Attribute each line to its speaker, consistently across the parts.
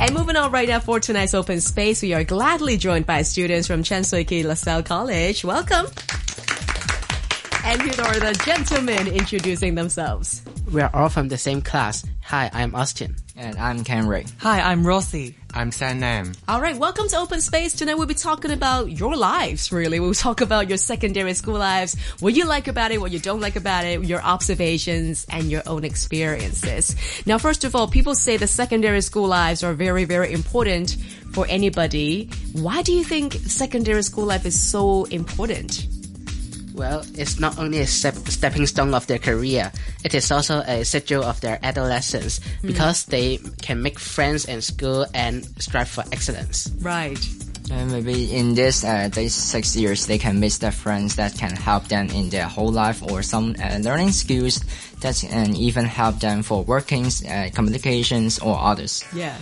Speaker 1: And moving on right now for tonight's open space, we are gladly joined by students from Chan Sui Ki LaSalle College. Welcome. And here are the gentlemen introducing themselves.
Speaker 2: We are all from the same class. Hi, I'm Austin.
Speaker 3: And I'm Kenrick.
Speaker 4: Hi, I'm Rossi.
Speaker 5: I'm Sam
Speaker 1: All right, welcome to Open Space. Tonight we'll be talking about your lives, really. We'll talk about your secondary school lives, what you like about it, what you don't like about it, your observations, and your own experiences. Now, first of all, people say the secondary school lives are very, very important for anybody. Why do you think secondary school life is so important?
Speaker 2: Well, it's not only a step, stepping stone of their career, it is also a sigil of their adolescence because they can make friends in school and strive for excellence.
Speaker 1: Right.
Speaker 3: And maybe in this uh, these six years, they can meet their friends that can help them in their whole life or some uh, learning skills that can even help them for workings, uh, communications, or others.
Speaker 1: Yeah.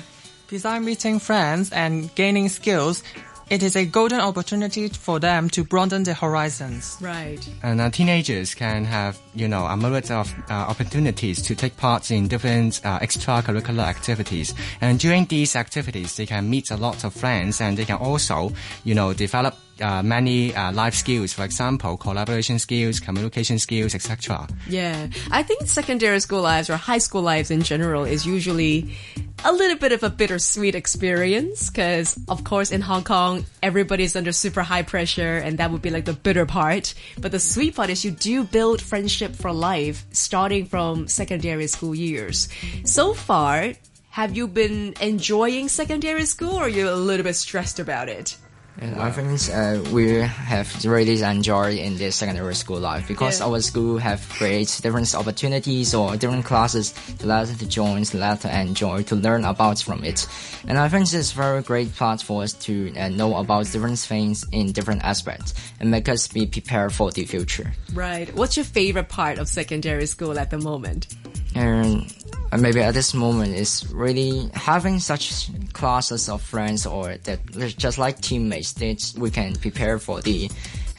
Speaker 4: Besides meeting friends and gaining skills, it is a golden opportunity for them to broaden their horizons.
Speaker 1: Right.
Speaker 5: And uh, teenagers can have, you know, a myriad of uh, opportunities to take part in different uh, extracurricular activities. And during these activities, they can meet a lot of friends and they can also, you know, develop uh, many uh, life skills, for example, collaboration skills, communication skills, etc.
Speaker 1: Yeah. I think secondary school lives or high school lives in general is usually a little bit of a bittersweet experience because, of course, in Hong Kong, everybody's under super high pressure and that would be like the bitter part. But the sweet part is you do build friendship for life starting from secondary school years. So far, have you been enjoying secondary school or are you a little bit stressed about it?
Speaker 3: And I think uh, we have really enjoyed in this secondary school life because
Speaker 1: Yeah.
Speaker 3: our school have created different opportunities or different classes to let to join, to let to enjoy, to learn about from it. And I think this is very great part for us to uh, know about different things in different aspects and make us be prepared for the future.
Speaker 1: Right. What's your favorite part of secondary school at the moment?
Speaker 3: And uh, maybe at this moment is really having such classes of friends or that just like teammates that we can prepare for the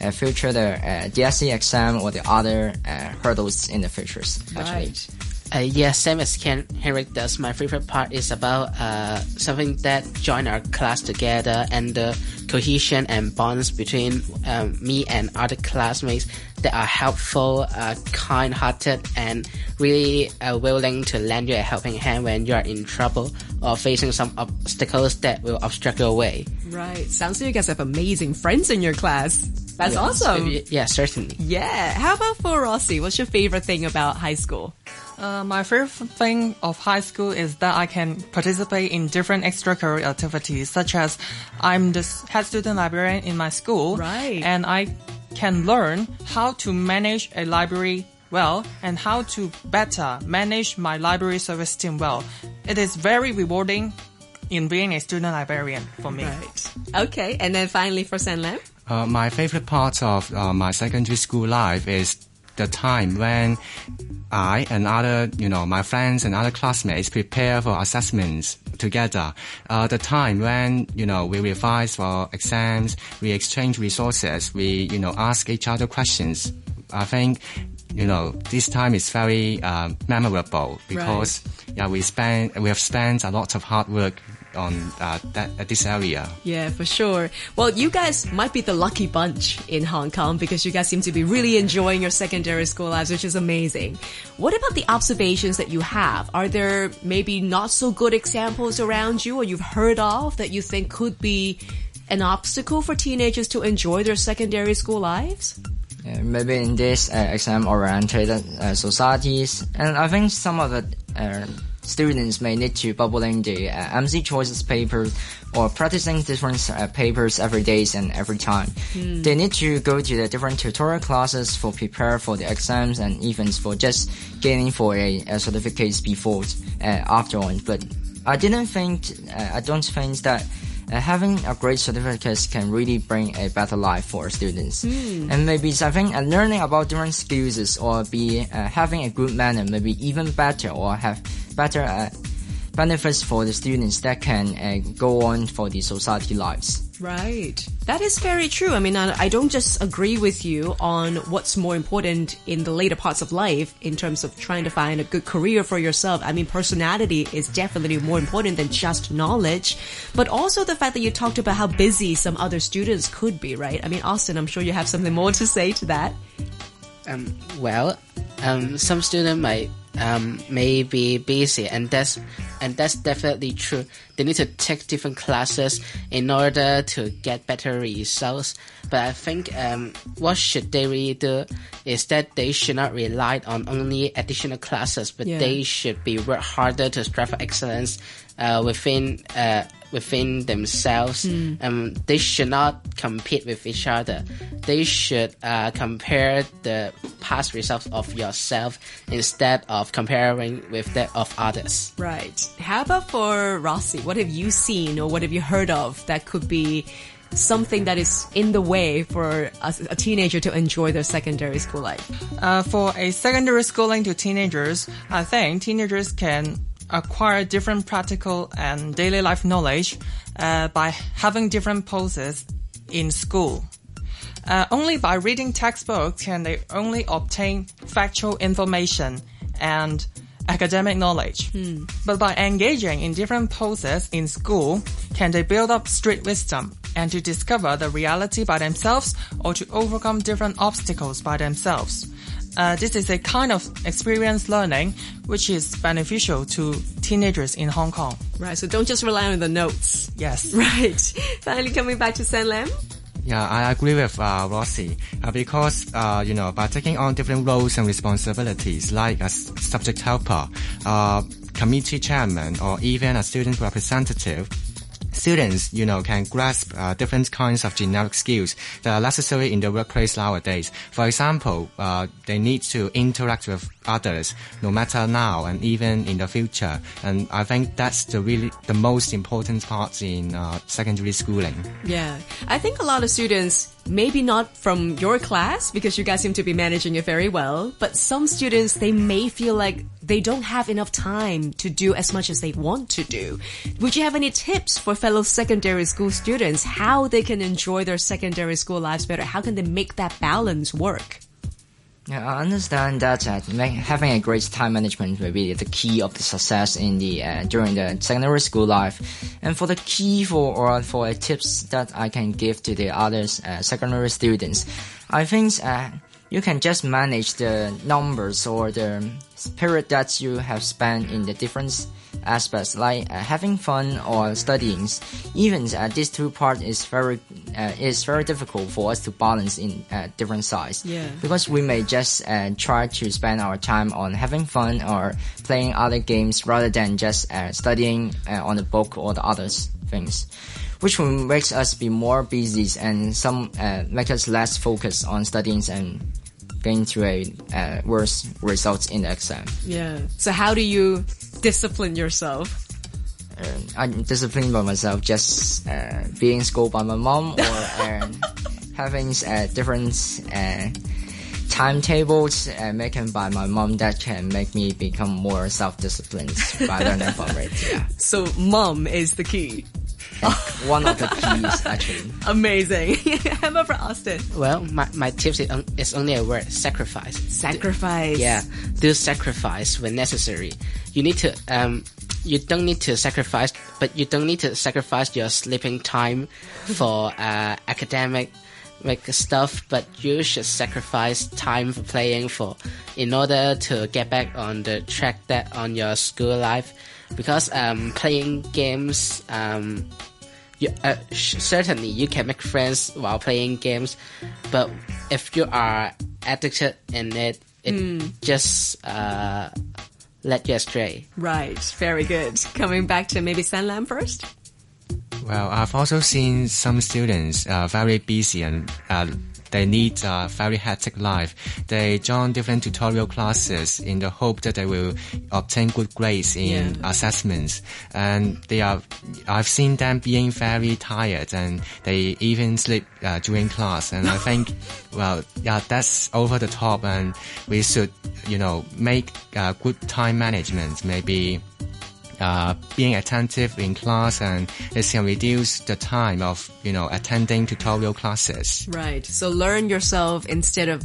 Speaker 3: uh, future the uh, DSE exam or the other uh, hurdles in the futures.
Speaker 1: Right.
Speaker 2: Uh, yes, same as Ken Henrik does. My favorite part is about uh, something that join our class together and the cohesion and bonds between um, me and other classmates that are helpful, uh, kind-hearted, and really uh, willing to lend you a helping hand when you are in trouble or facing some obstacles that will obstruct your way.
Speaker 1: Right. Sounds like you guys have amazing friends in your class. That's awesome.
Speaker 2: Yeah, certainly.
Speaker 1: Yeah. How about for Rossi? What's your favorite thing about high school?
Speaker 4: Uh, my favorite thing of high school is that I can participate in different extracurricular activities, such as I'm the head student librarian in my school.
Speaker 1: Right.
Speaker 4: And I can learn how to manage a library well and how to better manage my library service team well. It is very rewarding in being a student librarian for me.
Speaker 1: Right. Okay. And then finally for San Lam?
Speaker 5: Uh, my favorite part of uh, my secondary school life is the time when I and other, you know, my friends and other classmates prepare for assessments together. Uh, the time when, you know, we revise for exams, we exchange resources, we, you know, ask each other questions. I think, you know, this time is very uh, memorable because, yeah, we spend, we have spent a lot of hard work on uh, that, uh, this area.
Speaker 1: Yeah, for sure. Well, you guys might be the lucky bunch in Hong Kong because you guys seem to be really enjoying your secondary school lives, which is amazing. What about the observations that you have? Are there maybe not so good examples around you or you've heard of that you think could be an obstacle for teenagers to enjoy their secondary school lives?
Speaker 3: Uh, maybe in this uh, exam-oriented uh, societies, and I think some of the uh, students may need to bubbling the uh, MC choices paper or practicing different uh, papers every day and every time. They need to go to the different tutorial classes for prepare for the exams and even for just getting for a, a certificate before uh, after on. But I didn't think uh, I don't think that uh, having a great certificate can really bring a better life for students. And maybe I think uh, learning about different skills or be uh, having a good manner maybe even better or have better uh, benefits for the students that can uh, go on for the society lives.
Speaker 1: Right. That is very true. I mean, I, I don't just agree with you on what's more important in the later parts of life in terms of trying to find a good career for yourself. I mean, personality is definitely more important than just knowledge, but also the fact that you talked about how busy some other students could be, right? I mean, Austin, I'm sure you have something more to say to that.
Speaker 2: Um, well, um, some student might um, may be busy, and that's and that's definitely true. They need to take different classes in order to get better results. But I think um, what should they really do is that they should not rely on only additional classes, but
Speaker 1: Yeah.
Speaker 2: they should be work harder to strive for excellence uh, within uh, within themselves. Um, they should not compete with each other. They should uh, compare the past results of yourself instead of comparing with that of others.
Speaker 1: Right. How about for Rossi? What have you seen or what have you heard of that could be something that is in the way for a, a teenager to enjoy their secondary school life?
Speaker 4: Uh, for a secondary schooling to teenagers, I think teenagers can acquire different practical and daily life knowledge uh, by having different poses in school. Uh, only by reading textbooks can they only obtain factual information and academic knowledge. But by engaging in different poses in school, can they build up street wisdom and to discover the reality by themselves or to overcome different obstacles by themselves. Uh, this is a kind of experience learning which is beneficial to teenagers in Hong Kong.
Speaker 1: Right. So don't just rely on the notes.
Speaker 4: Yes.
Speaker 1: Right. Finally, coming back to San Lam.
Speaker 5: Yeah, I agree with uh, Rossi uh, because uh, you know by taking on different roles and responsibilities like a subject helper, uh, committee chairman, or even a student representative. Students, you know, can grasp uh, different kinds of generic skills that are necessary in the workplace nowadays. For example, uh, they need to interact with others, no matter now and even in the future. And I think that's the really the most important part in uh, secondary schooling.
Speaker 1: Yeah. I think a lot of students, maybe not from your class because you guys seem to be managing it very well, but some students, they may feel like they don't have enough time to do as much as they want to do. Would you have any tips for fellow secondary school students how they can enjoy their secondary school lives better? How can they make that balance work?
Speaker 3: Yeah, I understand that uh, having a great time management will be the key of the success in the uh, during the secondary school life. And for the key for or for tips that I can give to the others uh, secondary students, I think uh, you can just manage the numbers or the period that you have spent in the different aspects like uh, having fun or studying. Even uh, these two parts is very uh, is very difficult for us to balance in uh, different sides.
Speaker 1: Yeah.
Speaker 3: Because we may just uh, try to spend our time on having fun or playing other games rather than just uh, studying uh, on the book or the other things. Which will makes us be more busy and some uh, make us less focused on studying and getting to a uh, worse results in the exam.
Speaker 1: Yeah. So how do you discipline yourself?
Speaker 3: Uh, I'm disciplined by myself, just uh, being schooled by my mom or uh, having uh, different uh, timetables uh, making by my mom that can make me become more self-disciplined by learning from it. Yeah,
Speaker 1: So mom is the key.
Speaker 3: One of the keys actually.
Speaker 1: Amazing. how about for Austin?
Speaker 2: Well, my, my tips is, on, is only a word: sacrifice.
Speaker 1: Sacrifice.
Speaker 2: Yeah, do sacrifice when necessary. You need to um, you don't need to sacrifice, but you don't need to sacrifice your sleeping time for uh, academic like stuff. But you should sacrifice time for playing for in order to get back on the track that on your school life, because um, playing games um, you, uh, sh- certainly you can make friends while playing games, but if you are addicted in it, it just uh, let you astray.
Speaker 1: Right. Very good. Coming back to maybe San Lam first.
Speaker 5: Well, I've also seen some students uh, very busy and uh, they need a very hectic life. They join different tutorial classes in the hope that they will obtain good grades in
Speaker 1: Yeah.
Speaker 5: assessments. And they are, I've seen them being very tired and they even sleep uh, during class. And I think, well, yeah, that's over the top and we should, you know, make uh, good time management. Maybe uh, being attentive in class and this can reduce the time of, you know, attending tutorial classes.
Speaker 1: Right. So learn yourself instead of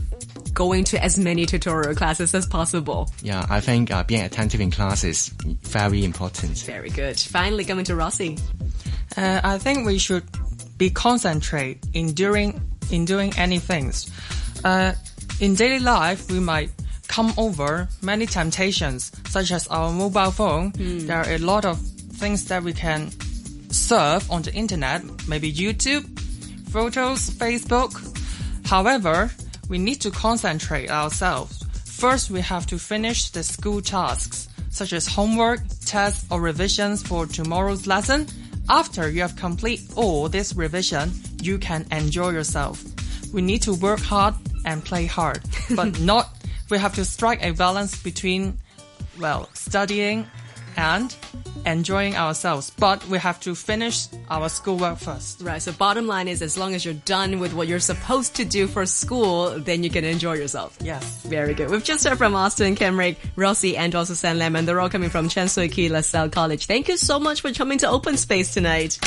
Speaker 1: going to as many tutorial classes as possible.
Speaker 5: Yeah, I think uh, being attentive in class is very important.
Speaker 1: Very good. Finally, coming to Rossi.
Speaker 4: Uh, I think we should be concentrate in doing in doing any things. Uh, in daily life, we might come over many temptations, such as our mobile phone. Hmm. There are a lot of things that we can surf on the internet, maybe YouTube, photos, Facebook. However, we need to concentrate ourselves. First, we have to finish the school tasks, such as homework, tests, or revisions for tomorrow's lesson. After you have complete all this revision, you can enjoy yourself. We need to work hard and play hard, but not, we have to strike a balance between, well, studying and enjoying ourselves. But we have to finish our schoolwork first.
Speaker 1: Right. So bottom line is as long as you're done with what you're supposed to do for school, then you can enjoy yourself.
Speaker 4: Yes.
Speaker 1: Very good. We've just heard from Austin, Kenrick, Rossi, and also San Lam. They're all coming from Chan Sui Ki LaSalle College. Thank you so much for coming to Open Space tonight.